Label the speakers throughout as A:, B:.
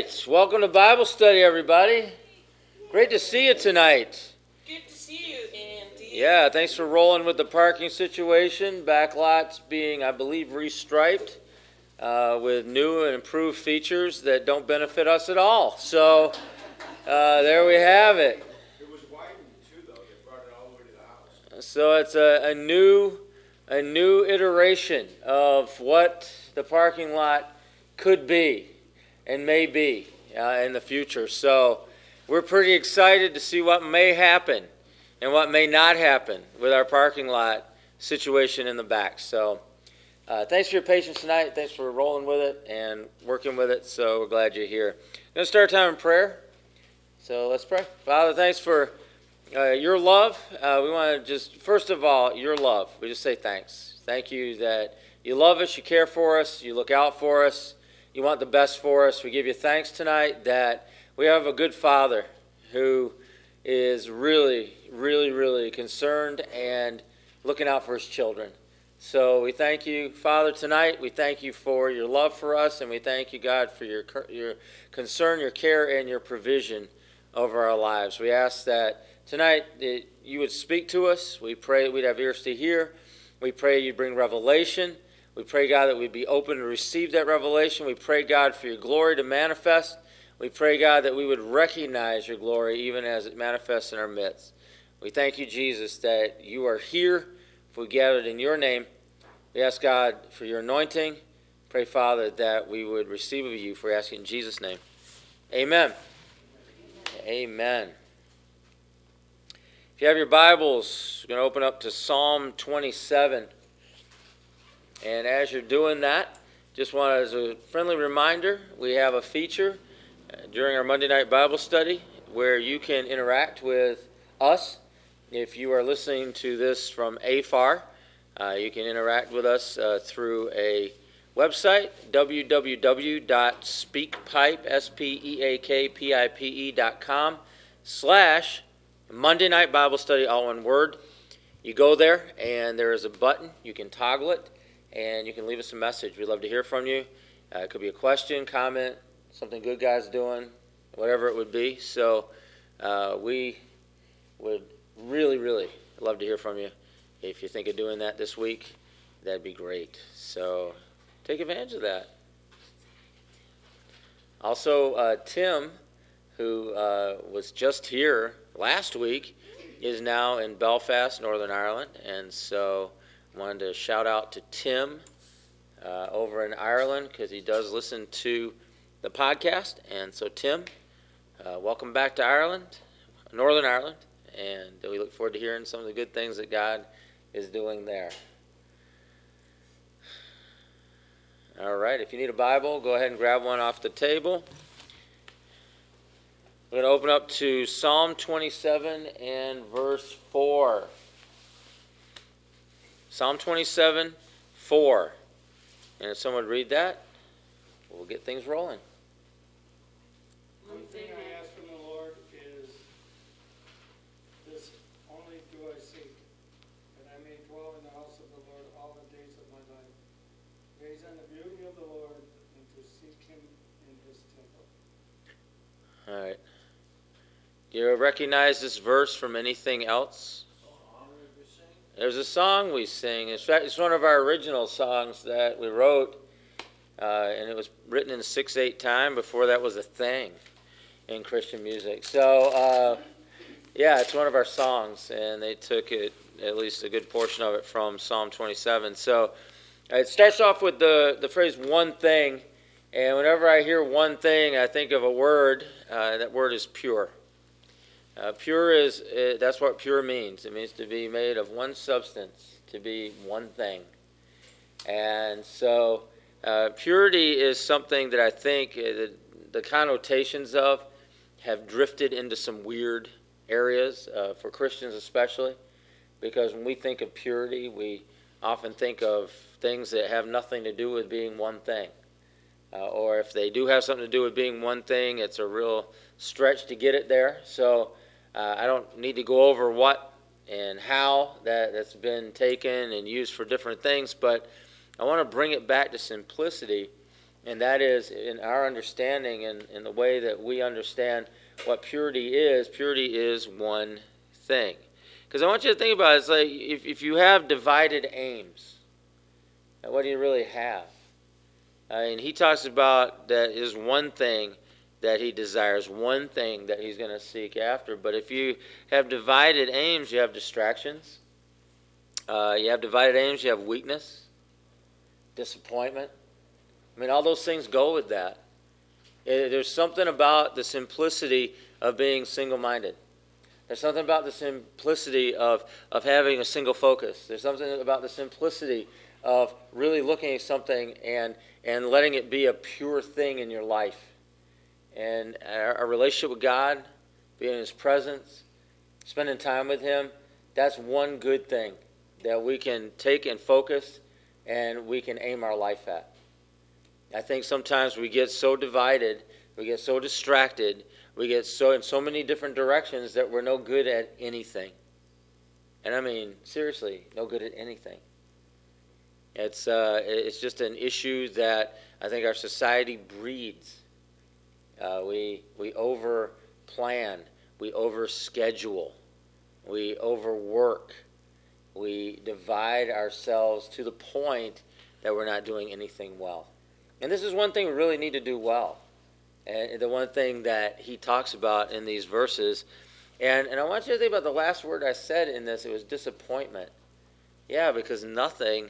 A: right. Welcome to Bible study, everybody. Great to see you tonight.
B: Good to see you, Andy.
A: Yeah, thanks for rolling with the parking situation. Back Backlots being, I believe, restriped uh, with new and improved features that don't benefit us at all. So uh, there we have it.
C: It was widened too, though. They brought it all the way to the house.
A: So it's a, a new, a new iteration of what the parking lot could be and may be uh, in the future. So we're pretty excited to see what may happen and what may not happen with our parking lot situation in the back. So uh, thanks for your patience tonight. Thanks for rolling with it and working with it. So we're glad you're here. Going to start time in prayer. So let's pray. Father, thanks for uh, your love. Uh, we want to just, first of all, your love. We just say thanks. Thank you that you love us, you care for us, you look out for us, you want the best for us. We give you thanks tonight that we have a good Father who is really, really, really concerned and looking out for his children. So we thank you, Father, tonight. We thank you for your love for us, and we thank you, God, for your, your concern, your care, and your provision over our lives. We ask that tonight you would speak to us. We pray that we'd have ears to hear. We pray you'd bring revelation. We pray, God, that we'd be open to receive that revelation. We pray, God, for your glory to manifest. We pray, God, that we would recognize your glory even as it manifests in our midst. We thank you, Jesus, that you are here. If we gathered in your name, we ask, God, for your anointing. Pray, Father, that we would receive of you. For asking in Jesus' name. Amen. Amen. If you have your Bibles, you're going to open up to Psalm 27. And as you're doing that, just want as a friendly reminder, we have a feature uh, during our Monday night Bible study where you can interact with us. If you are listening to this from afar, uh, you can interact with us uh, through a website, www.speakpipe, slash Monday Night Bible Study, all one word. You go there, and there is a button. You can toggle it, and you can leave us a message. We'd love to hear from you. Uh, it could be a question, comment, something good guy's doing, whatever it would be. So uh, we would really, really love to hear from you. If you think of doing that this week, that'd be great. So take advantage of that. Also, uh, Tim, who uh, was just here last week, is now in Belfast, Northern Ireland, and so wanted to shout out to Tim uh, over in Ireland because he does listen to the podcast. And so, Tim, uh, welcome back to Ireland, Northern Ireland, and we look forward to hearing some of the good things that God is doing there. All right, if you need a Bible, go ahead and grab one off the table. We're going to open up to Psalm 27 and verse 4. Psalm 27, 4. And if someone would read that, we'll get things rolling.
D: One thing I ask from the Lord is, this only do I seek, that I may dwell in the house of the Lord all the days of my life, gaze on the beauty of the Lord, and to seek him in his temple.
A: All right. Do you recognize this verse from anything else? There's a song we sing. In it's one of our original songs that we wrote, uh, and it was written in 6 8 time before that was a thing in Christian music. So, uh, yeah, it's one of our songs, and they took it, at least a good portion of it, from Psalm 27. So, uh, it starts off with the, the phrase one thing, and whenever I hear one thing, I think of a word. Uh, that word is pure. Uh, pure is, uh, that's what pure means. It means to be made of one substance, to be one thing. And so, uh, purity is something that I think uh, the, the, connotations of have drifted into some weird areas, uh, for Christians especially, because when we think of purity, we often think of things that have nothing to do with being one thing. Uh, or if they do have something to do with being one thing, it's a real stretch to get it there. So, uh, I don't need to go over what and how that, that's been taken and used for different things, but I want to bring it back to simplicity And that is in our understanding and in the way that we understand what purity is, purity is one thing. Because I want you to think about it, it's like if, if you have divided aims, what do you really have? I mean, he talks about that is one thing that he desires, one thing that he's going to seek after. But if you have divided aims, you have distractions. Uh, you have divided aims, you have weakness, disappointment. I mean, all those things go with that. It, there's something about the simplicity of being single minded. There's something about the simplicity of, of having a single focus. There's something about the simplicity of really looking at something and, and letting it be a pure thing in your life. And our, our relationship with God, being in His presence, spending time with Him, that's one good thing that we can take and focus and we can aim our life at. I think sometimes we get so divided, we get so distracted, we get so in so many different directions that we're no good at anything. And I mean, seriously, no good at anything. It's, uh, it's just an issue that I think our society breeds. Uh, we, we over plan, we over schedule, we overwork, we divide ourselves to the point that we're not doing anything well. And this is one thing we really need to do well. And the one thing that he talks about in these verses. And, and I want you to think about the last word I said in this. It was disappointment. Yeah, because nothing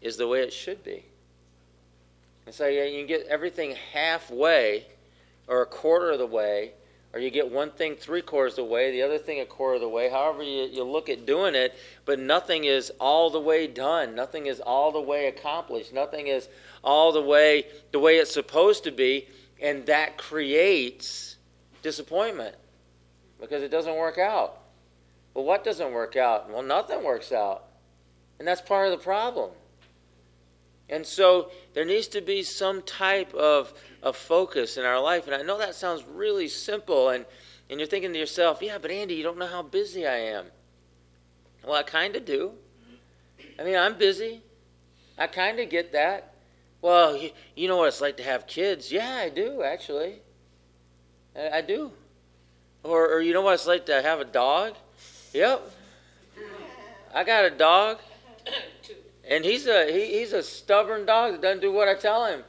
A: is the way it should be. And so yeah, you can get everything halfway or a quarter of the way, or you get one thing three quarters of the way, the other thing a quarter of the way, however you, you look at doing it, but nothing is all the way done. Nothing is all the way accomplished. Nothing is all the way the way it's supposed to be, and that creates disappointment because it doesn't work out. Well, what doesn't work out? Well, nothing works out. And that's part of the problem. And so there needs to be some type of, of focus in our life. And I know that sounds really simple, and, and you're thinking to yourself, yeah, but Andy, you don't know how busy I am. Well, I kind of do. I mean, I'm busy. I kind of get that. Well, you, you know what it's like to have kids. Yeah, I do, actually. I, I do. Or, or you know what it's like to have a dog? Yep. I got a dog. And he's a he, he's a stubborn dog that doesn't do what I tell him.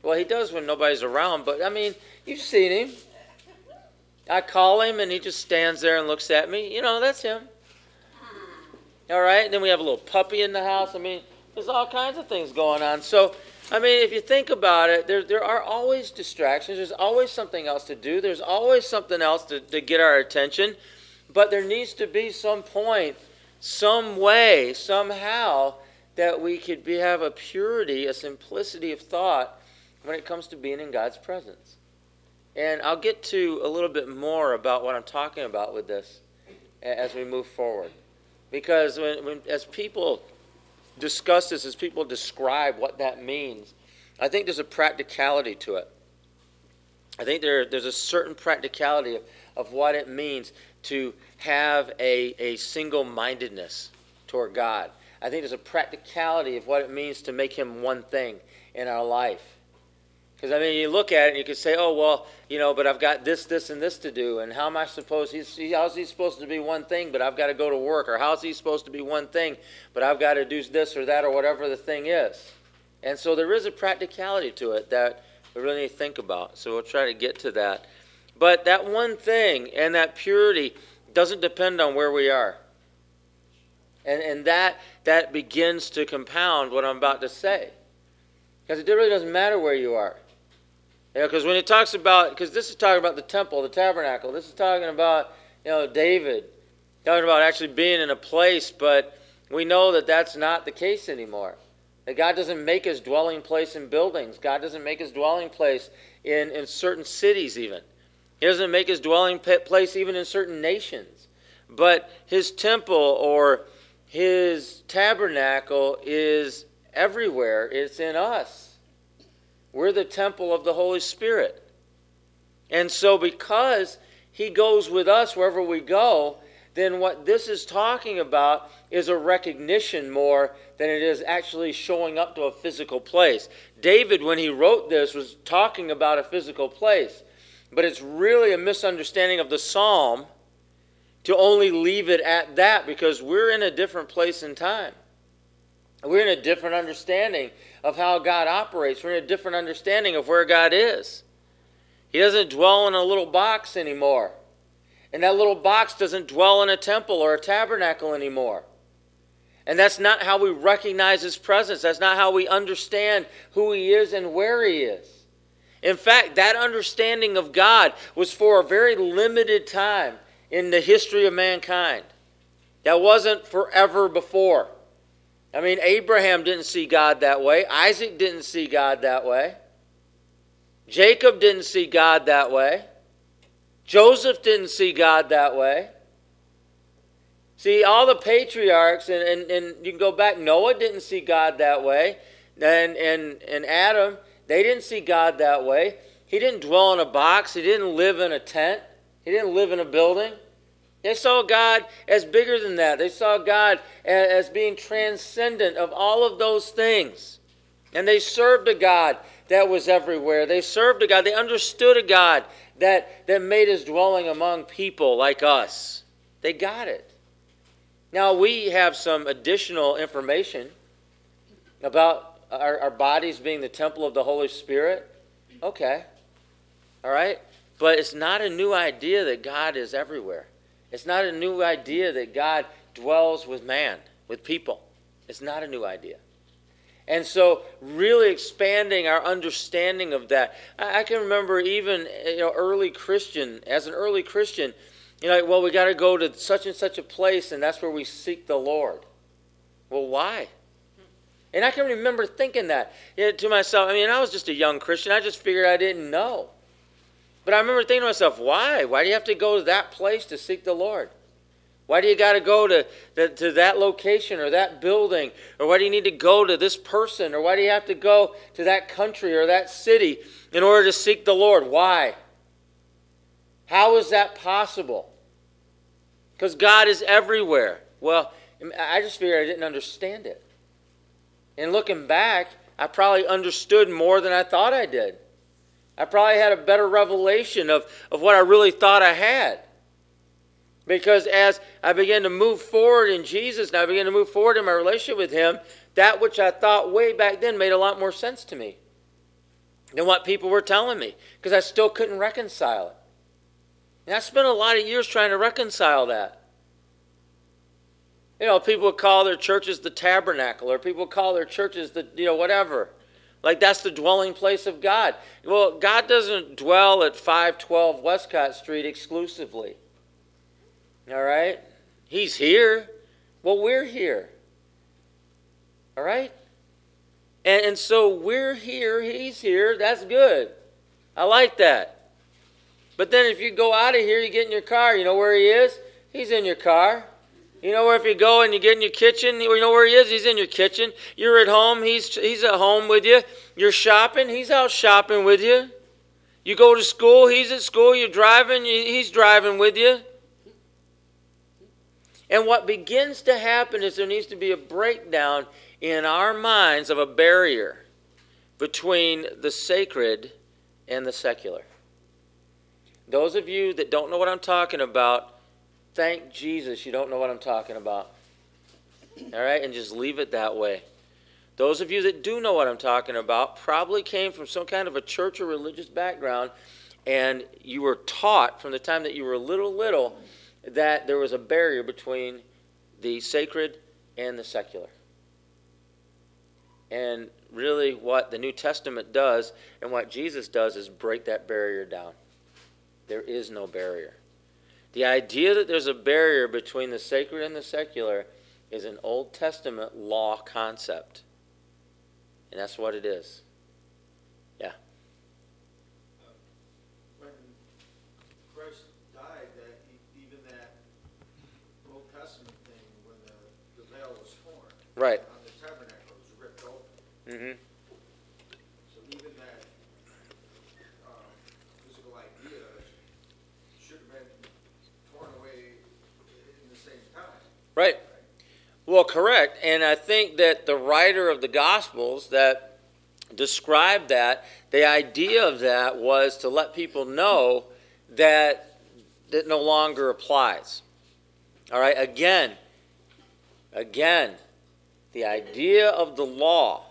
A: Well, he does when nobody's around, but I mean, you've seen him. I call him and he just stands there and looks at me. You know, that's him. All right, and then we have a little puppy in the house. I mean, there's all kinds of things going on. So, I mean, if you think about it, there, there are always distractions. There's always something else to do. There's always something else to, to get our attention. But there needs to be some point, some way, somehow that we could be, have a purity, a simplicity of thought when it comes to being in God's presence. And I'll get to a little bit more about what I'm talking about with this as we move forward. Because when, when, as people discuss this, as people describe what that means, I think there's a practicality to it. I think there, there's a certain practicality of, of what it means to have a, a single mindedness toward God. I think there's a practicality of what it means to make him one thing in our life. Because, I mean, you look at it and you can say, oh, well, you know, but I've got this, this, and this to do. And how am I supposed, he's, how's he supposed to be one thing, but I've got to go to work? Or how's he supposed to be one thing, but I've got to do this or that or whatever the thing is? And so there is a practicality to it that we really need to think about. So we'll try to get to that. But that one thing and that purity doesn't depend on where we are. And, and that, that begins to compound what I'm about to say. Because it really doesn't matter where you are. You know, because when it talks about, because this is talking about the temple, the tabernacle, this is talking about, you know, David, talking about actually being in a place, but we know that that's not the case anymore. That God doesn't make his dwelling place in buildings. God doesn't make his dwelling place in, in certain cities, even. He doesn't make his dwelling place even in certain nations. But his temple or his tabernacle is everywhere, it's in us. We're the temple of the Holy Spirit. And so, because He goes with us wherever we go, then what this is talking about is a recognition more than it is actually showing up to a physical place. David, when he wrote this, was talking about a physical place, but it's really a misunderstanding of the psalm to only leave it at that because we're in a different place in time. We're in a different understanding of how God operates. We're in a different understanding of where God is. He doesn't dwell in a little box anymore. And that little box doesn't dwell in a temple or a tabernacle anymore. And that's not how we recognize His presence. That's not how we understand who He is and where He is. In fact, that understanding of God was for a very limited time in the history of mankind. That wasn't forever before. I mean, Abraham didn't see God that way, Isaac didn't see God that way, Jacob didn't see God that way. Joseph didn't see God that way. See, all the patriarchs, and, and, and you can go back, Noah didn't see God that way. And, and, and Adam, they didn't see God that way. He didn't dwell in a box, he didn't live in a tent, he didn't live in a building. They saw God as bigger than that. They saw God as being transcendent of all of those things. And they served a God that was everywhere. They served a God. They understood a God that, that made his dwelling among people like us. They got it. Now, we have some additional information about our, our bodies being the temple of the Holy Spirit. Okay. All right. But it's not a new idea that God is everywhere. It's not a new idea that God dwells with man, with people. It's not a new idea. And so, really expanding our understanding of that. I, can remember even you know, early Christian, as an early Christian, you know, well, we got to go to such and such a place, and that's where we seek the Lord. Well, why? And I can remember thinking that you know, to myself. I mean, I was just a young Christian. I just figured I didn't know. But I remember thinking to myself, why? Why do you have to go to that place to seek the Lord? Why do you got to go to, to, to that location or that building? Or why do you need to go to this person? Or why do you have to go to that country or that city in order to seek the Lord? Why? How is that possible? Because God is everywhere. Well, I just figured I didn't understand it. And looking back, I probably understood more than I thought I did. I probably had a better revelation of, of what I really thought I had. Because as I began to move forward in Jesus and I began to move forward in my relationship with Him, that which I thought way back then made a lot more sense to me than what people were telling me because I still couldn't reconcile it. And I spent a lot of years trying to reconcile that. You know, people would call their churches the tabernacle, or people would call their churches the, you know, whatever. Like that's the dwelling place of God. Well, God doesn't dwell at 512 Westcott Street exclusively. All right? He's here. Well, we're here. All right? And, and so we're here, he's here. That's good. I like that. But then if you go out of here, you get in your car, you know where he is? He's in your car. You know where if you go and you get in your kitchen, you know where he is? He's in your kitchen. You're at home, he's, he's at home with you. You're shopping, he's out shopping with you. You go to school, he's at school. You're driving, he's driving with you. And what begins to happen is there needs to be a breakdown in our minds of a barrier between the sacred and the secular. Those of you that don't know what I'm talking about, thank Jesus you don't know what I'm talking about. All right? And just leave it that way. Those of you that do know what I'm talking about probably came from some kind of a church or religious background, and you were taught from the time that you were little, little that there was a barrier between the sacred and the secular. And really, what the New Testament does and what Jesus does is break that barrier down. There is no barrier. The idea that there's a barrier between the sacred and the secular is an Old Testament law concept. And that's what it is. Yeah. Right.
C: On the tabernacle, was ripped open.
A: Mm-hmm.
C: So even that, um, physical idea should have been torn away in the
A: Right. Well, correct. And I think that the writer of the Gospels that described that, the idea of that was to let people know that that no longer applies. All right, again, again, the idea of the law,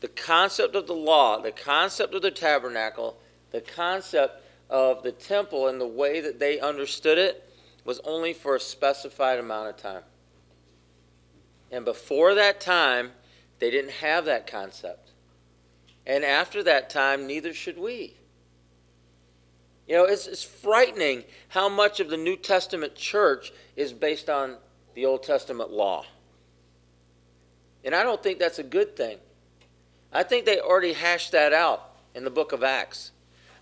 A: the concept of the law, the concept of the tabernacle, the concept of the temple and the way that they understood it was only for a specified amount of time. And before that time, they didn't have that concept. And after that time, neither should we. You know, it's, it's frightening how much of the New Testament church is based on the Old Testament law. And I don't think that's a good thing. I think they already hashed that out in the book of Acts.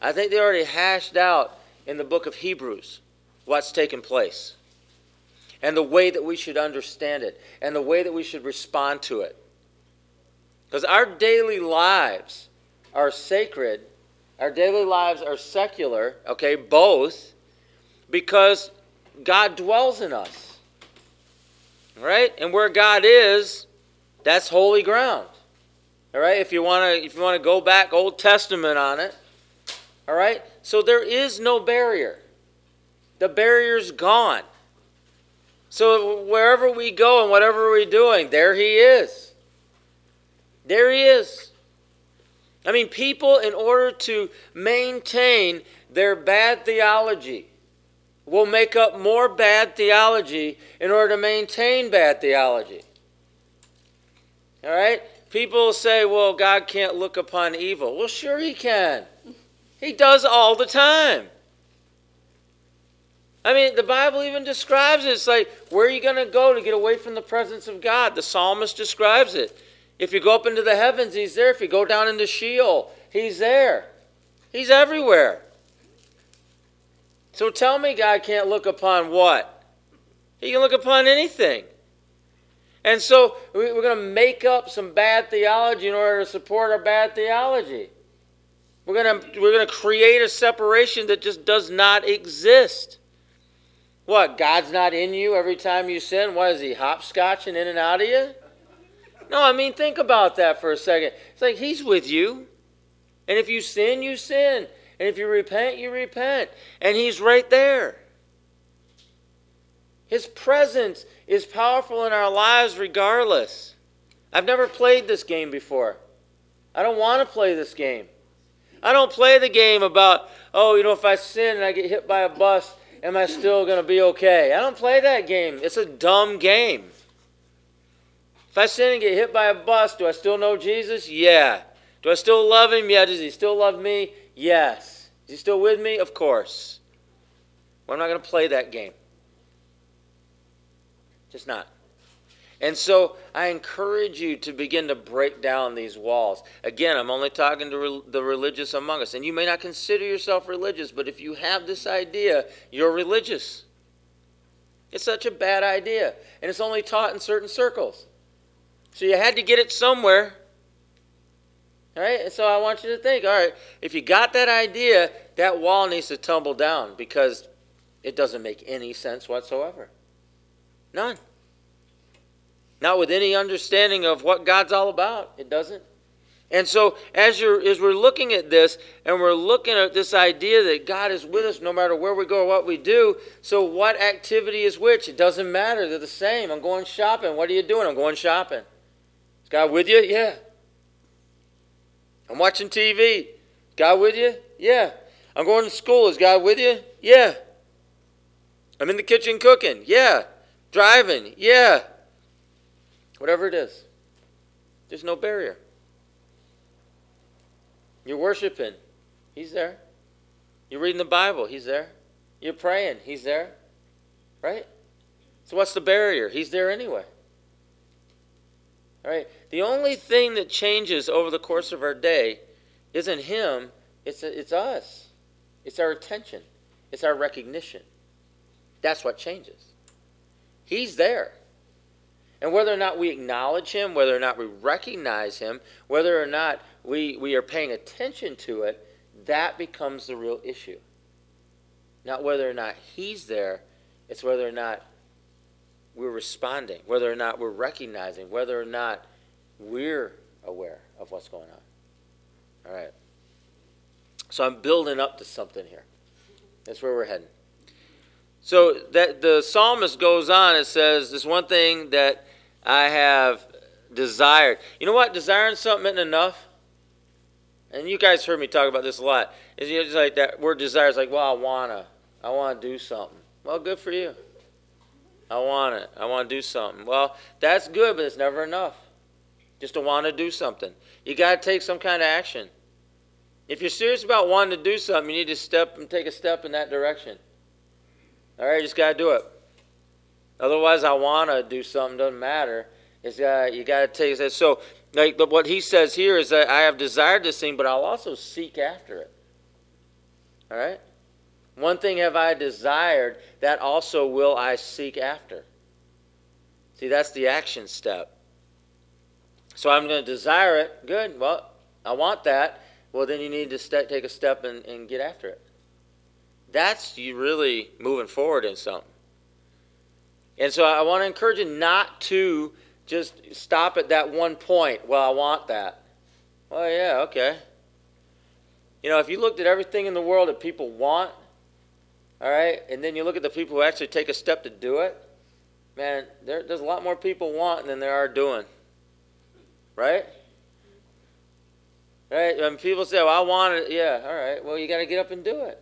A: I think they already hashed out in the book of Hebrews what's taken place and the way that we should understand it and the way that we should respond to it. Because our daily lives are sacred our daily lives are secular, okay, both, because God dwells in us. Right? And where God is, that's holy ground. All right? If you want to if you want to go back Old Testament on it. All right? So there is no barrier. The barrier's gone. So wherever we go and whatever we're doing, there he is. There he is. I mean, people, in order to maintain their bad theology, will make up more bad theology in order to maintain bad theology. All right? People say, well, God can't look upon evil. Well, sure, He can. He does all the time. I mean, the Bible even describes it. It's like, where are you going to go to get away from the presence of God? The psalmist describes it. If you go up into the heavens, he's there. If you go down into Sheol, he's there. He's everywhere. So tell me God can't look upon what? He can look upon anything. And so we're going to make up some bad theology in order to support our bad theology. We're going to, we're going to create a separation that just does not exist. What? God's not in you every time you sin? What is he, hopscotching in and out of you? No, I mean, think about that for a second. It's like He's with you. And if you sin, you sin. And if you repent, you repent. And He's right there. His presence is powerful in our lives regardless. I've never played this game before. I don't want to play this game. I don't play the game about, oh, you know, if I sin and I get hit by a bus, am I still going to be okay? I don't play that game. It's a dumb game. If I sin and get hit by a bus, do I still know Jesus? Yeah. Do I still love him? Yeah. Does he still love me? Yes. Is he still with me? Of course. Well, I'm not going to play that game. Just not. And so I encourage you to begin to break down these walls. Again, I'm only talking to re- the religious among us. And you may not consider yourself religious, but if you have this idea, you're religious. It's such a bad idea. And it's only taught in certain circles. So you had to get it somewhere. All right? And so I want you to think all right, if you got that idea, that wall needs to tumble down because it doesn't make any sense whatsoever. None. Not with any understanding of what God's all about. It doesn't. And so as you're as we're looking at this and we're looking at this idea that God is with us no matter where we go or what we do, so what activity is which? It doesn't matter. They're the same. I'm going shopping. What are you doing? I'm going shopping. Is God with you? Yeah. I'm watching TV. God with you? Yeah. I'm going to school. Is God with you? Yeah. I'm in the kitchen cooking. Yeah. Driving. Yeah. Whatever it is. There's no barrier. You're worshiping. He's there. You're reading the Bible. He's there. You're praying. He's there. Right? So what's the barrier? He's there anyway. All right? The only thing that changes over the course of our day isn't Him, it's, it's us. It's our attention, it's our recognition. That's what changes. He's there. And whether or not we acknowledge Him, whether or not we recognize Him, whether or not we, we are paying attention to it, that becomes the real issue. Not whether or not He's there, it's whether or not we're responding, whether or not we're recognizing, whether or not we're aware of what's going on. All right. So I'm building up to something here. That's where we're heading. So that the psalmist goes on. It says, "This one thing that I have desired." You know what? Desiring something isn't enough. And you guys heard me talk about this a lot. It's like that word desire is like, well, I wanna, I wanna do something. Well, good for you. I want it. I want to do something. Well, that's good, but it's never enough. Just to want to do something. You got to take some kind of action. If you're serious about wanting to do something, you need to step and take a step in that direction. All right, you just got to do it. Otherwise, I want to do something doesn't matter. It's got you got to take it. So, like what he says here is that I have desired this thing, but I'll also seek after it. All right. One thing have I desired, that also will I seek after. See, that's the action step. So I'm going to desire it. Good. Well, I want that. Well, then you need to take a step and, and get after it. That's you really moving forward in something. And so I want to encourage you not to just stop at that one point. Well, I want that. Well, yeah, okay. You know, if you looked at everything in the world that people want, all right, and then you look at the people who actually take a step to do it, man, there, there's a lot more people wanting than there are doing. Right? Right? When people say, well, I want it, yeah, all right, well, you got to get up and do it.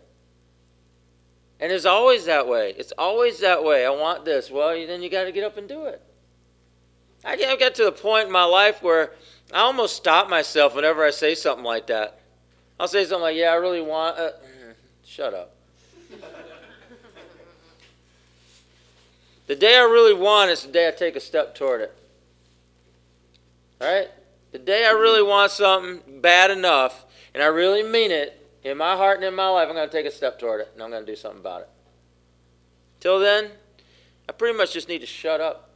A: And it's always that way. It's always that way. I want this. Well, then you got to get up and do it. I got to the point in my life where I almost stop myself whenever I say something like that. I'll say something like, "Yeah, I really want." Uh, shut up. The day I really want is the day I take a step toward it. All right? The day I really want something bad enough, and I really mean it in my heart and in my life, I'm going to take a step toward it, and I'm going to do something about it. Till then, I pretty much just need to shut up.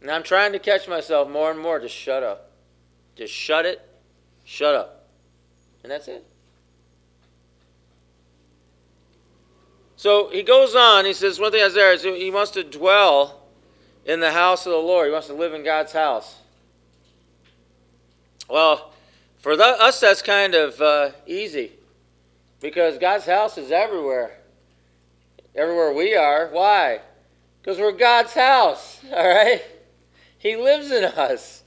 A: And I'm trying to catch myself more and more. Just shut up. Just shut it. Shut up. And that's it. So he goes on. He says, one thing is there is he wants to dwell in the house of the Lord. He wants to live in God's house. Well, for the, us, that's kind of uh, easy because God's house is everywhere. Everywhere we are. Why? Because we're God's house, all right? He lives in us.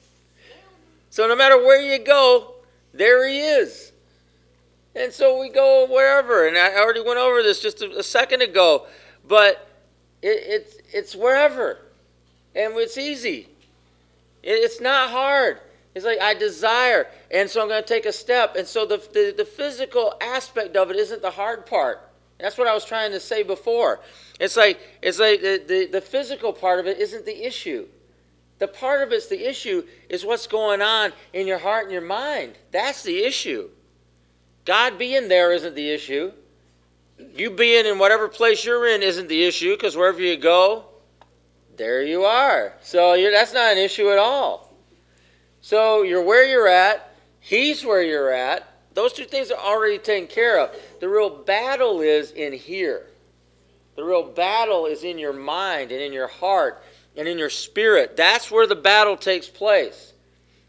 A: So no matter where you go, there He is. And so we go wherever. And I already went over this just a, a second ago. But it, it's, it's wherever. And it's easy. It, it's not hard. It's like I desire. And so I'm going to take a step. And so the, the, the physical aspect of it isn't the hard part. That's what I was trying to say before. It's like, it's like the, the, the physical part of it isn't the issue. The part of it's the issue is what's going on in your heart and your mind. That's the issue. God being there isn't the issue. You being in whatever place you're in isn't the issue because wherever you go, there you are. So that's not an issue at all. So you're where you're at, He's where you're at. Those two things are already taken care of. The real battle is in here. The real battle is in your mind and in your heart and in your spirit. That's where the battle takes place.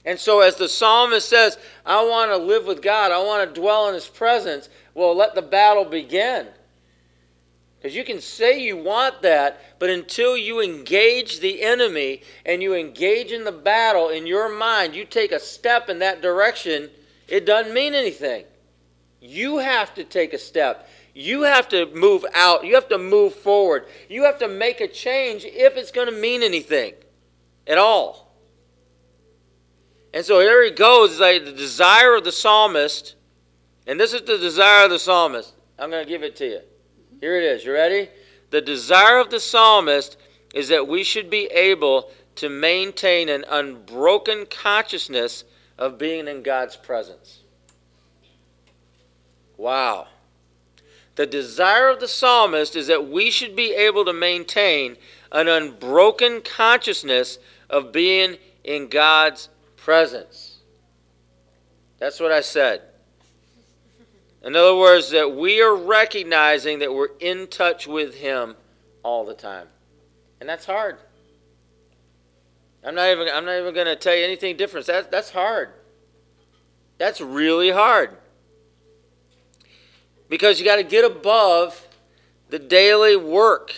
A: And so, as the psalmist says, I want to live with God, I want to dwell in His presence, well, let the battle begin. Because you can say you want that, but until you engage the enemy and you engage in the battle in your mind, you take a step in that direction, it doesn't mean anything. You have to take a step. You have to move out. You have to move forward. You have to make a change if it's going to mean anything at all. And so here he goes, it's like the desire of the psalmist, and this is the desire of the psalmist. I'm going to give it to you. Here it is. You ready? The desire of the psalmist is that we should be able to maintain an unbroken consciousness of being in God's presence. Wow. The desire of the psalmist is that we should be able to maintain an unbroken consciousness of being in God's presence. That's what I said. In other words, that we are recognizing that we're in touch with Him all the time. And that's hard. I'm not even I'm not even going to tell you anything different. That, that's hard. That's really hard. Because you got to get above the daily work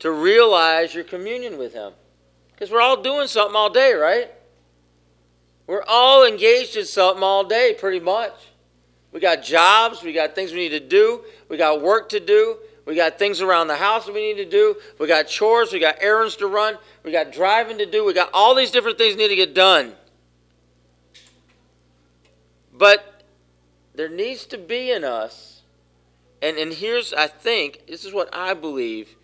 A: to realize your communion with Him. Because we're all doing something all day, right? We're all engaged in something all day, pretty much. We got jobs, we got things we need to do, we got work to do, we got things around the house we need to do, we got chores, we got errands to run, we got driving to do, we got all these different things need to get done. But there needs to be in us, and, and here's, I think, this is what I believe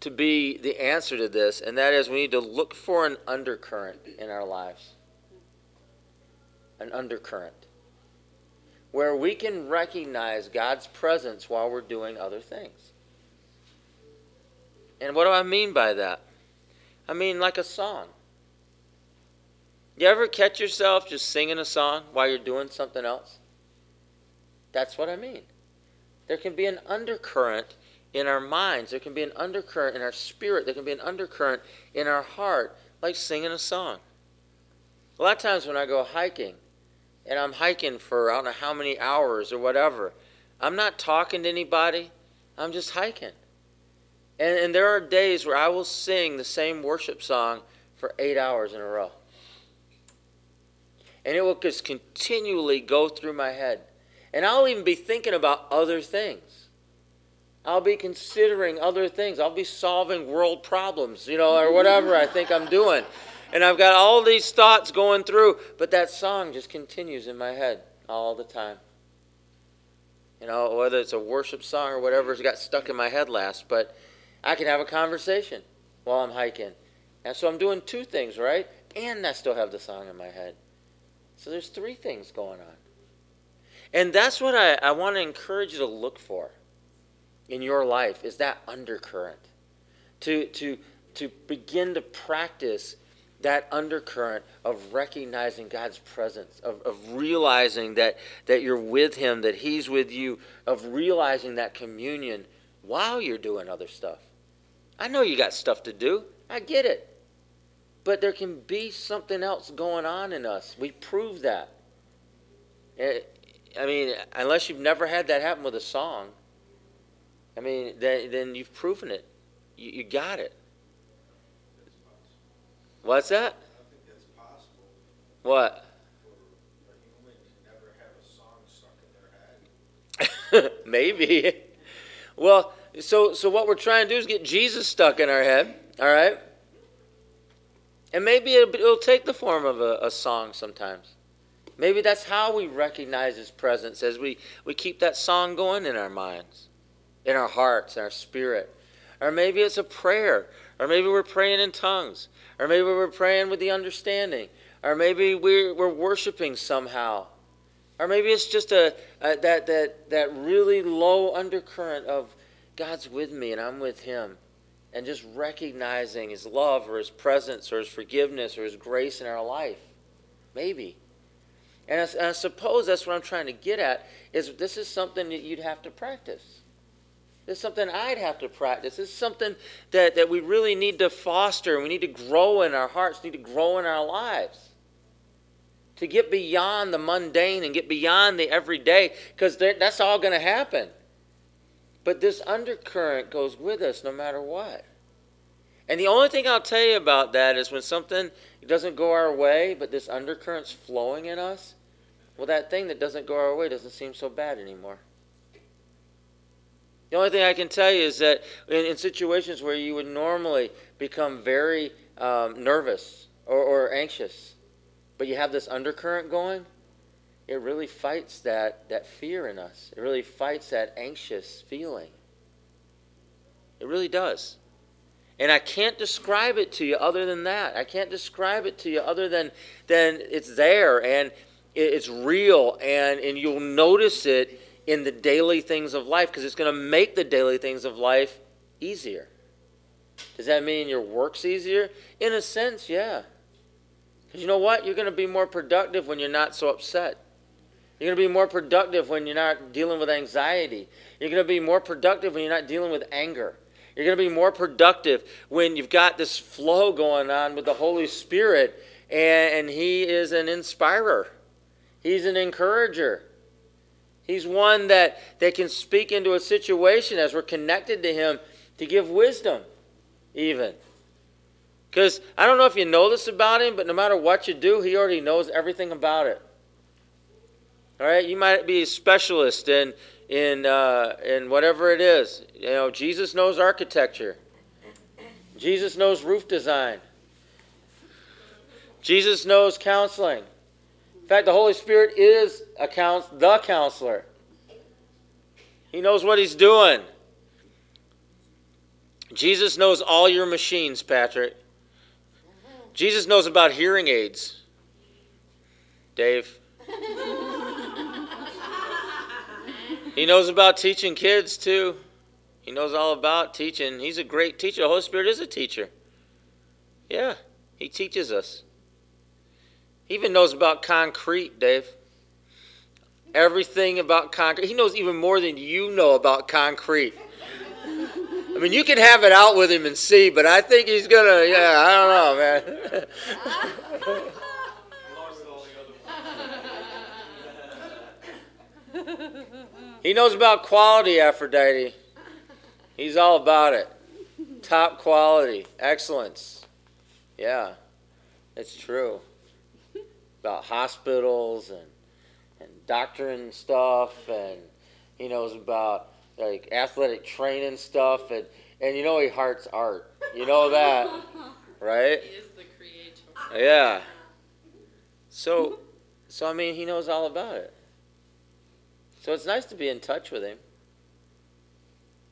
A: to be the answer to this, and that is we need to look for an undercurrent in our lives. An undercurrent. Where we can recognize God's presence while we're doing other things. And what do I mean by that? I mean like a song. You ever catch yourself just singing a song while you're doing something else? That's what I mean. There can be an undercurrent in our minds, there can be an undercurrent in our spirit, there can be an undercurrent in our heart, like singing a song. A lot of times when I go hiking, and I'm hiking for I don't know how many hours or whatever, I'm not talking to anybody, I'm just hiking. And, and there are days where I will sing the same worship song for eight hours in a row. And it will just continually go through my head. And I'll even be thinking about other things. I'll be considering other things. I'll be solving world problems, you know, or whatever I think I'm doing. And I've got all these thoughts going through, but that song just continues in my head all the time. You know, whether it's a worship song or whatever's got stuck in my head last, but I can have a conversation while I'm hiking. And so I'm doing two things, right? And I still have the song in my head. So there's three things going on. And that's what I, I want to encourage you to look for in your life is that undercurrent. To, to, to begin to practice that undercurrent of recognizing God's presence, of, of realizing that, that you're with Him, that He's with you, of realizing that communion while you're doing other stuff. I know you got stuff to do. I get it. But there can be something else going on in us. We prove that. Eh, I mean, unless you've never had that happen with a song, I mean, then, then you've proven it. You, you got it. What's that?
C: I think that's possible
A: What?
C: for a human to never have a song stuck in their head.
A: Maybe. Well, so so what we're trying to do is get Jesus stuck in our head, all right? And maybe it'll, it'll take the form of a, a song sometimes. Maybe that's how we recognize His presence as we, we keep that song going in our minds, in our hearts, in our spirit. Or maybe it's a prayer. Or maybe we're praying in tongues. Or maybe we're praying with the understanding. Or maybe we're, we're worshiping somehow. Or maybe it's just a, a that, that, that really low undercurrent of God's with me and I'm with Him. And just recognizing His love or His presence or His forgiveness or His grace in our life. Maybe. And I, and I suppose that's what I'm trying to get at is this is something that you'd have to practice. Is something I'd have to practice. Is something that, that we really need to foster. We need to grow in our hearts, need to grow in our lives. To get beyond the mundane and get beyond the everyday, because that's all going to happen. But this undercurrent goes with us no matter what. And the only thing I'll tell you about that is when something doesn't go our way, but this undercurrent's flowing in us, well, that thing that doesn't go our way doesn't seem so bad anymore. The only thing I can tell you is that in, in situations where you would normally become very um, nervous or, or anxious, but you have this undercurrent going, it really fights that, that fear in us. It really fights that anxious feeling. It really does. And I can't describe it to you other than that. I can't describe it to you other than, than it's there and it's real and, and you'll notice it in the daily things of life because it's going to make the daily things of life easier. Does that mean your work's easier? In a sense, yeah. Because you know what? You're going to be more productive when you're not so upset. You're going to be more productive when you're not dealing with anxiety. You're going to be more productive when you're not dealing with anger. You're going to be more productive when you've got this flow going on with the Holy Spirit, and, and He is an inspirer, He's an encourager. He's one that, that can speak into a situation as we're connected to Him to give wisdom, even. Because I don't know if you know this about Him, but no matter what you do, He already knows everything about it. All right, you might be a specialist in in uh, in whatever it is. You know, Jesus knows architecture. Jesus knows roof design. Jesus knows counseling. In fact, the Holy Spirit is a couns- the counselor. He knows what he's doing. Jesus knows all your machines, Patrick. Jesus knows about hearing aids. Dave. He knows about teaching kids too. He knows all about teaching. He's a great teacher. The Holy Spirit is a teacher. Yeah, he teaches us. Even knows about concrete, Dave. Everything about concrete. He knows even more than you know about concrete. I mean, you can have it out with him and see, but I think he's gonna. Yeah, I don't know, man. he knows about quality, Aphrodite. He's all about it. Top quality, excellence. Yeah, it's true. About hospitals and and doctoring stuff, and he knows about like athletic training stuff, and and you know he hearts art. You know that, right?
B: He is the creator.
A: Yeah. So, so I mean, he knows all about it. So it's nice to be in touch with him.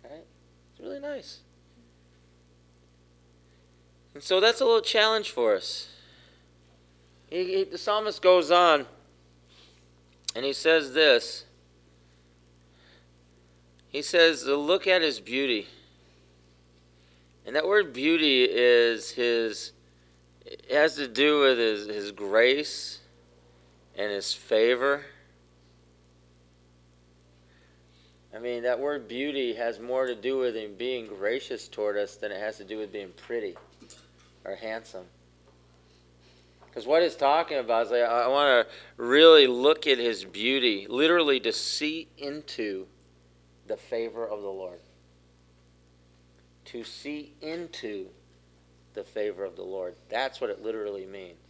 A: Right? It's really nice. And so that's a little challenge for us. He, he, the psalmist goes on, and he says this. He says, look at his beauty. And that word beauty is his, it has to do with his, his grace and his favor. I mean, that word beauty has more to do with him being gracious toward us than it has to do with being pretty or handsome. Because what he's talking about is like, I want to really look at his beauty, literally to see into the favor of the Lord. To see into the favor of the Lord. That's what it literally means.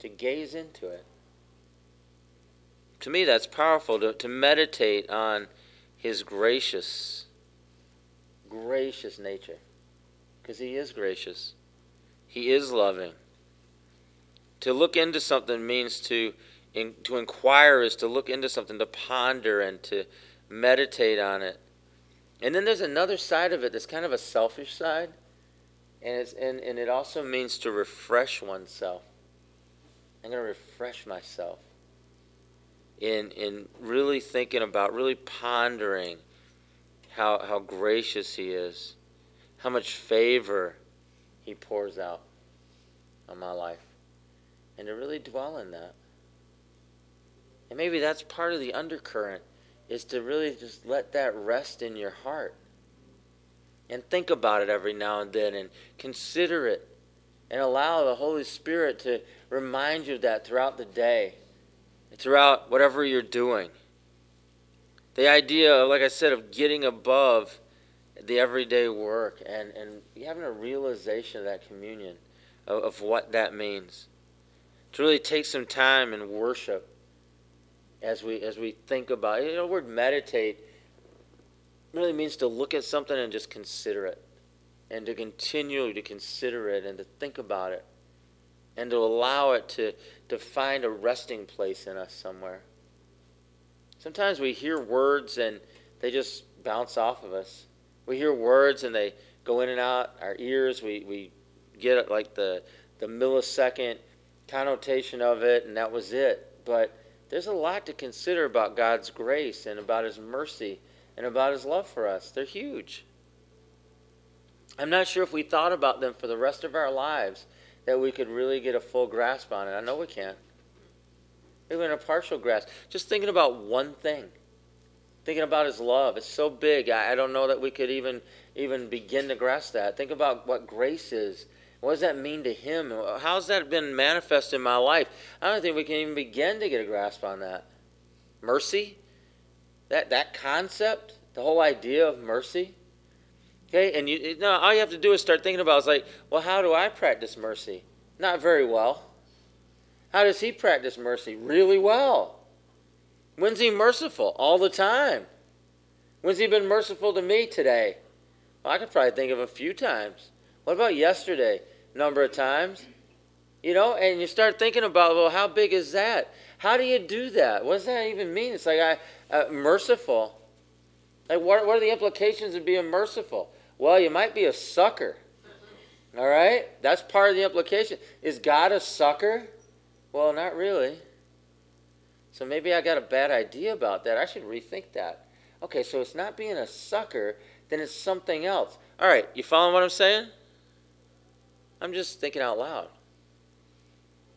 A: To gaze into it. To me, that's powerful to, to meditate on his gracious, gracious nature. Because he is gracious, he is loving. To look into something means to, in, to inquire is to look into something, to ponder and to meditate on it. And then there's another side of it that's kind of a selfish side. And, it's, and, and it also means to refresh oneself. I'm going to refresh myself in, in really thinking about, really pondering how, how gracious He is, how much favor He pours out on my life, and to really dwell in that. And maybe that's part of the undercurrent, is to really just let that rest in your heart and think about it every now and then and consider it and allow the Holy Spirit to remind you of that throughout the day, throughout whatever you're doing. The idea, like I said, of getting above the everyday work and, and having a realization of that communion, of, of what that means. To really take some time and worship as we as we think about it. You know, the word meditate really means to look at something and just consider it. And to continually to consider it and to think about it. And to allow it to, to find a resting place in us somewhere. Sometimes we hear words and they just bounce off of us. We hear words and they go in and out our ears. We, we get like the, the millisecond connotation of it, and that was it. But there's a lot to consider about God's grace and about His mercy and about His love for us. They're huge. I'm not sure if we thought about them for the rest of our lives that we could really get a full grasp on it. I know we can't. Even a partial grasp. Just thinking about one thing Thinking about His love. It's so big. I, I don't know that we could even even begin to grasp that. Think about what grace is. What does that mean to Him? How's that been manifest in my life? I don't think we can even begin to get a grasp on that. Mercy, that that concept, the whole idea of mercy. Okay, and you no, all you have to do is start thinking about is like, well, how do I practice mercy? Not very well. How does he practice mercy? Really well. When's he merciful? All the time. When's he been merciful to me today? Well, I could probably think of a few times. What about yesterday? Number of times? You know, and you start thinking about, well, how big is that? How do you do that? What does that even mean? It's like I uh, merciful. Like what, what are the implications of being merciful? Well, you might be a sucker. All right? That's part of the implication. Is God a sucker? Well, not really. So maybe I got a bad idea about that. I should rethink that. Okay, so it's not being a sucker, then it's something else. All right, you following what I'm saying? I'm just thinking out loud.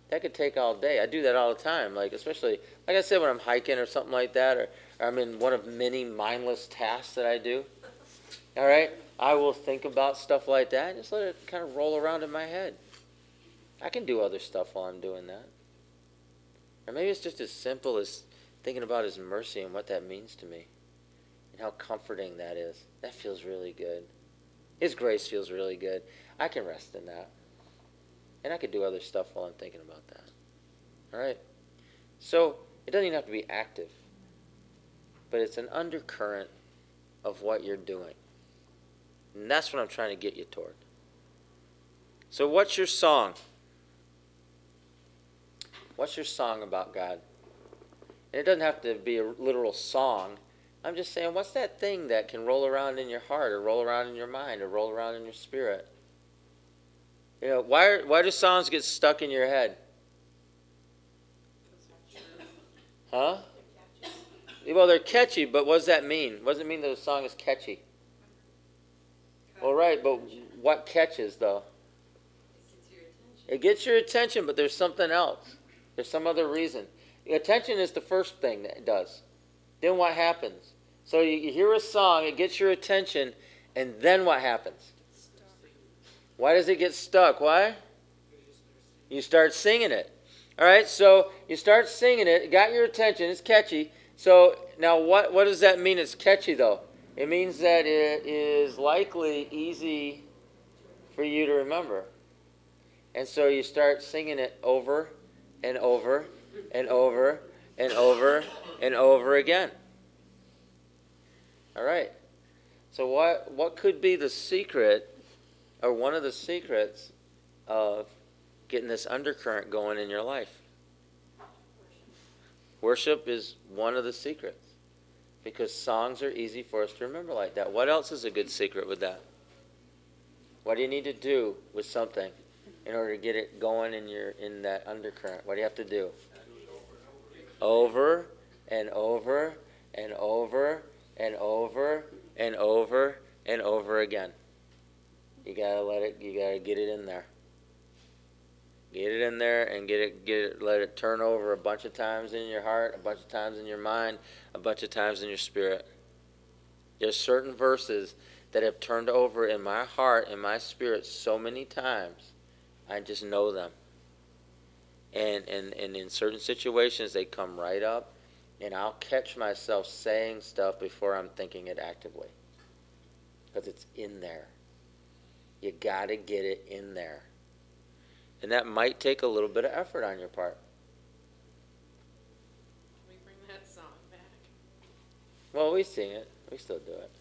A: That could take all day. I do that all the time, like especially like I said when I'm hiking or something like that, or, or I'm in one of many mindless tasks that I do. All right, I will think about stuff like that and just let it kind of roll around in my head. I can do other stuff while I'm doing that. Or maybe it's just as simple as thinking about His mercy and what that means to me and how comforting that is. That feels really good. His grace feels really good. I can rest in that. And I could do other stuff while I'm thinking about that. All right? So it doesn't even have to be active, but it's an undercurrent of what you're doing. And that's what I'm trying to get you toward. So, what's your song? What's your song about God? And it doesn't have to be a literal song. I'm just saying, what's that thing that can roll around in your heart, or roll around in your mind, or roll around in your spirit? You know, why, why do songs get stuck in your head? Huh? Well, they're catchy, but what does that mean? What does it mean that a song is catchy? Well, right, but what catches, though? It gets your attention, but there's something else. There's some other reason. Attention is the first thing that it does. Then what happens? So you hear a song, it gets your attention, and then what happens? Why does it get stuck? Why? You start singing it. All right, so you start singing it, it got your attention, it's catchy. So now what, what does that mean it's catchy though? It means that it is likely easy for you to remember. And so you start singing it over and over and over and over and over again. All right. So what what could be the secret or one of the secrets of getting this undercurrent going in your life? Worship is one of the secrets because songs are easy for us to remember like that. What else is a good secret with that? What do you need to do with something in order to get it going in your in that undercurrent? What do you have to do? Over and over and over and over and over and over again. You gotta let it. You gotta get it in there. Get it in there and get it. Get it. Let it turn over a bunch of times in your heart, a bunch of times in your mind, a bunch of times in your spirit. There's certain verses that have turned over in my heart and my spirit so many times. I just know them. And and and in certain situations they come right up, and I'll catch myself saying stuff before I'm thinking it actively. Because it's in there. You got to get it in there. And that might take a little bit of effort on your part.
B: Can We bring that song back.
A: Well, we sing it. We still do it.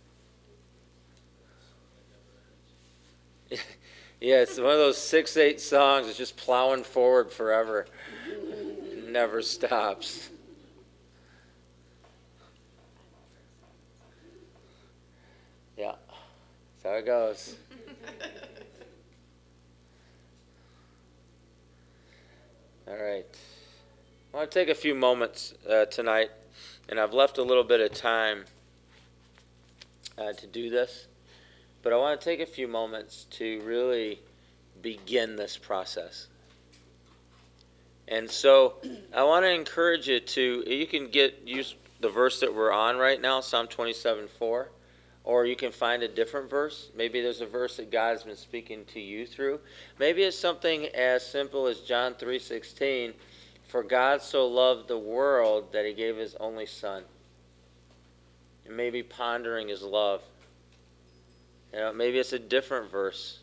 A: yeah, it's one of those six, eight songs that's just plowing forward forever. Never stops. Yeah, that's how it goes. All right. I want to take a few moments uh, tonight, and I've left a little bit of time uh, to do this, but I want to take a few moments to really begin this process. And so I want to encourage you to, you can get, use the verse that we're on right now, Psalm 27 4. Or you can find a different verse. Maybe there's a verse that God's been speaking to you through. Maybe it's something as simple as John 3:16, "For God so loved the world that he gave his only son." And maybe pondering his love. You know, maybe it's a different verse.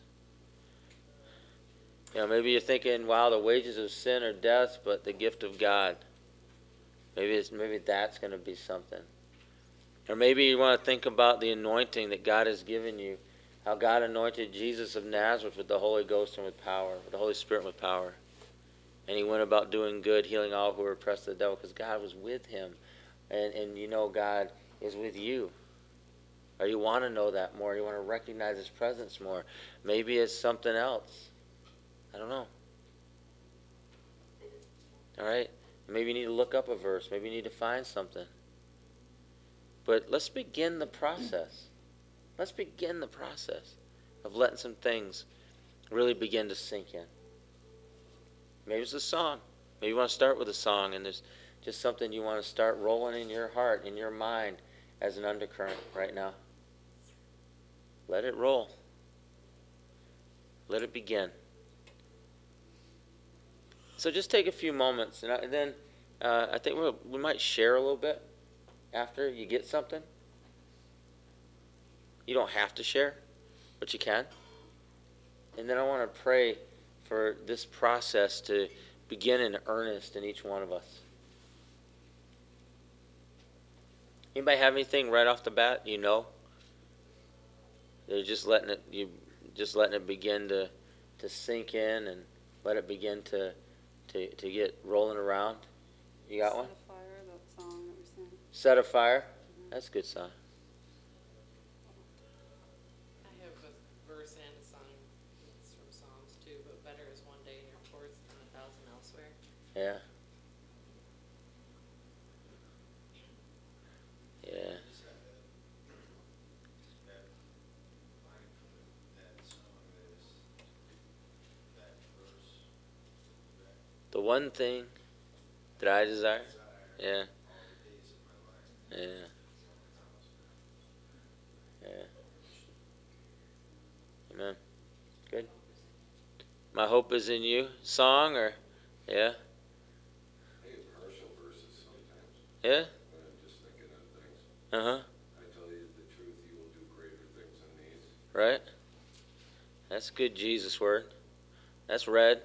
A: You know, maybe you're thinking, "Wow, the wages of sin are death, but the gift of God." Maybe it's maybe that's going to be something. Or maybe you want to think about the anointing that God has given you. How God anointed Jesus of Nazareth with the Holy Ghost and with power, with the Holy Spirit with power. And he went about doing good, healing all who were oppressed of the devil, because God was with him. And, and you know God is with you. Or you want to know that more. You want to recognize his presence more. Maybe it's something else. I don't know. All right? Maybe you need to look up a verse. Maybe you need to find something. But let's begin the process. Let's begin the process of letting some things really begin to sink in. Maybe it's a song. Maybe you want to start with a song and there's just something you want to start rolling in your heart, in your mind, as an undercurrent right now. Let it roll. Let it begin. So just take a few moments, and, I, and then uh, I think we'll, we might share a little bit after you get something. You don't have to share, but you can. And then I want to pray for this process to begin in earnest in each one of us. Anybody have anything right off the bat you know? They're just letting it you just letting it begin to to sink in and let it begin to to, to get rolling around. You got one?
E: Set a fire, that song that we sang.
A: Set a fire. That's a good sign.
B: I have a verse and a song. It's from Psalms too, but better is one day in your courts than a thousand elsewhere.
A: Yeah. Yeah.
C: Just had that, that line from that song that is, that verse, that
A: The one thing that I desire Yeah.
C: all the days of my life.
A: Yeah. Yeah. Amen. Good. My hope is in you. Song or yeah.
F: I get partial verses sometimes
A: Yeah.
F: when I'm just thinking of things.
A: Uh huh.
F: I tell you the truth, you will do greater things than these.
A: Right. That's good Jesus word. That's red.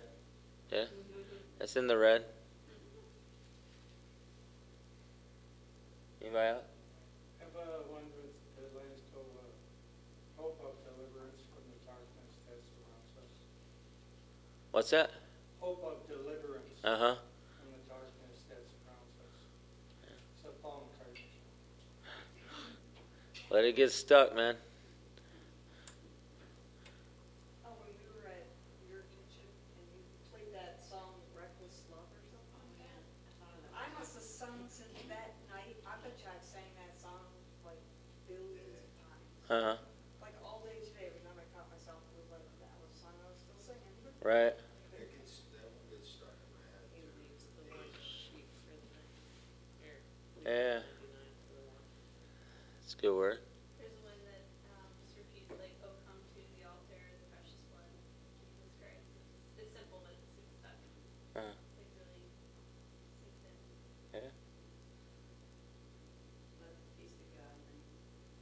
A: Yeah. That's in the red. Anybody else?
D: Have uh, one with the last of uh, hope of deliverance from the darkness that surrounds us.
A: What's that?
D: Hope of deliverance
A: Uh huh.
D: from the darkness that surrounds us. It's a Paul McCartney.
A: Let it get stuck, man.
G: Oh, when we were at your kitchen and you played that song Reckless Love or something? I must have sung since that night, I bet you I've sang that song like billions of times.
A: Uh huh.
G: Like all day today, every time I caught myself, it was like, that was a song I was still singing.
A: Right.
C: It gets, that one gets stuck in my head
B: He leaves the one sheep for the night. Or leaves
A: Yeah.
B: the 99 for the one.
A: That's good word.
H: There's one that um, just repeats like, "Oh, come to the altar, the precious blood of Jesus Christ." It's, it's simple, but it's super stuck.
A: Uh-huh.
H: Like really sinks in.
A: Yeah.
G: But peace to God, and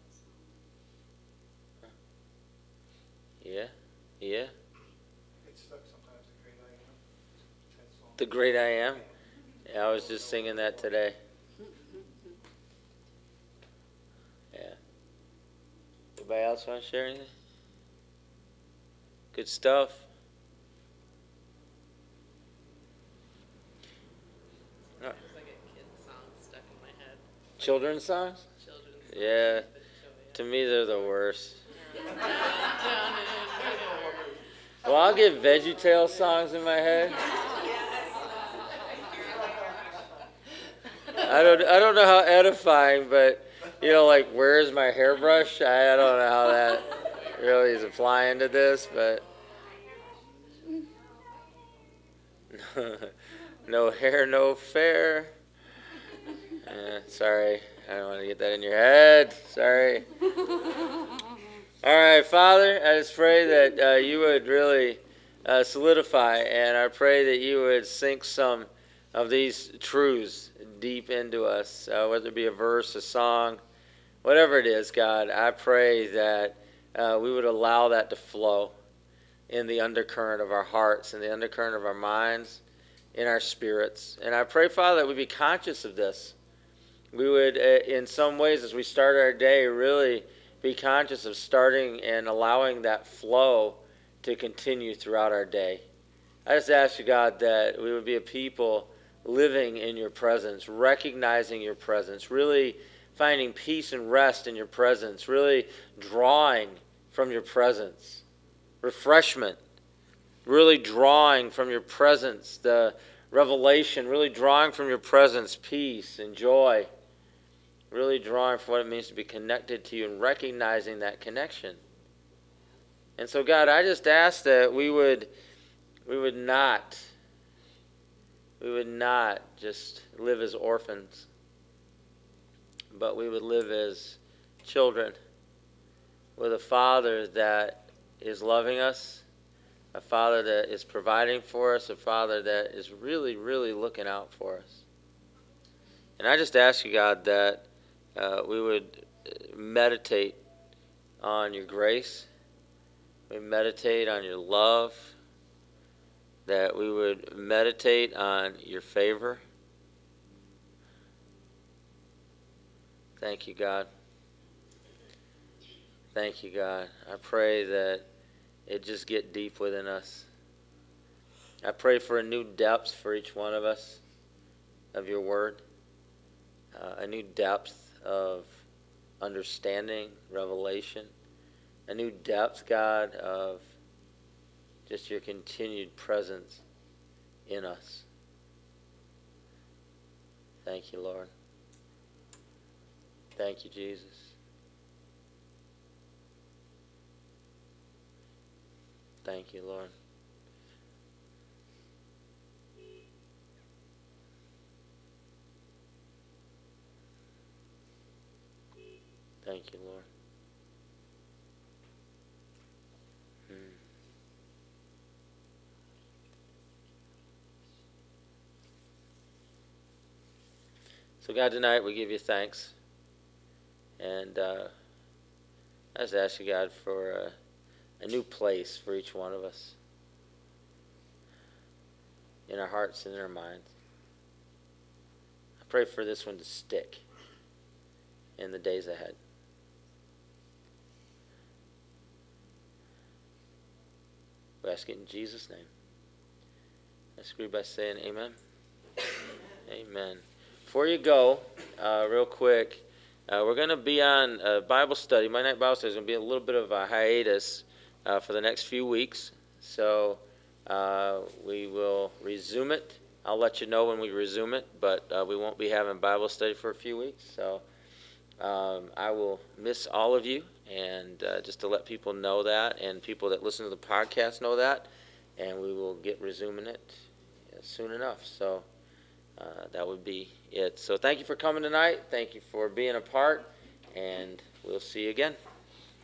G: that song.
A: Yeah. Yeah.
C: It's stuck sometimes, the great I am. That song.
A: The great I am. Yeah, I was just singing that today. Yeah. Anybody else want to share anything? Good stuff.
B: There's like a kid's song stuck in my head.
A: Children's songs?
B: Children's songs.
A: Yeah. To me, they're the worst.
B: Down in there.
A: Well, I'll get Veggie Tale songs in my head. I don't, I don't know how edifying, but you know, like where's my hairbrush? I, I don't know how that really is applying to this, but no hair, no fair. Eh, sorry, I don't want to get that in your head. Sorry. All right, Father, I just pray that uh, you would really uh, solidify, and I pray that you would sink some of these truths deep into us, uh, whether it be a verse, a song, whatever it is, God. I pray that uh, we would allow that to flow in the undercurrent of our hearts, in the undercurrent of our minds, in our spirits. And I pray, Father, that we be conscious of this. We would, uh, in some ways, as we start our day, really be conscious of starting and allowing that flow to continue throughout our day. I just ask you, God, that we would be a people living in your presence, recognizing your presence, really finding peace and rest in your presence, really drawing from your presence, refreshment, really drawing from your presence the revelation, really drawing from your presence peace and joy really drawing for what it means to be connected to you and recognizing that connection. And so, God, I just ask that we would, we would not, we would not just live as orphans, but we would live as children with a Father that is loving us, a Father that is providing for us, a Father that is really, really looking out for us. And I just ask you, God, that uh, we would meditate on your grace, we meditate on your love, that we would meditate on your favor. Thank you, God. Thank you, God. I pray that it just get deep within us. I pray for a new depth for each one of us of your word, uh, a new depth of understanding, revelation, a new depth, God, of just your continued presence in us. Thank you, Lord. Thank you, Jesus. Thank you, Lord. Thank you, Lord. Hmm. So, God, tonight we give you thanks. And uh, I just ask you, God, for a, a new place for each one of us in our hearts and in our minds. I pray for this one to stick in the days ahead. We ask it in Jesus' name. Let's agree by saying amen. Amen. Before you go, uh, real quick, uh, we're going to be on a Bible study. My night Bible study is going to be a little bit of a hiatus uh, for the next few weeks. So uh, we will resume it. I'll let you know when we resume it, but uh, we won't be having Bible study for a few weeks. So um, I will miss all of you and uh, just to let people know that, and people that listen to the podcast know that, and we will get resuming it soon enough. So uh, that would be it. So thank you for coming tonight. Thank you for being a part, and we'll see you again.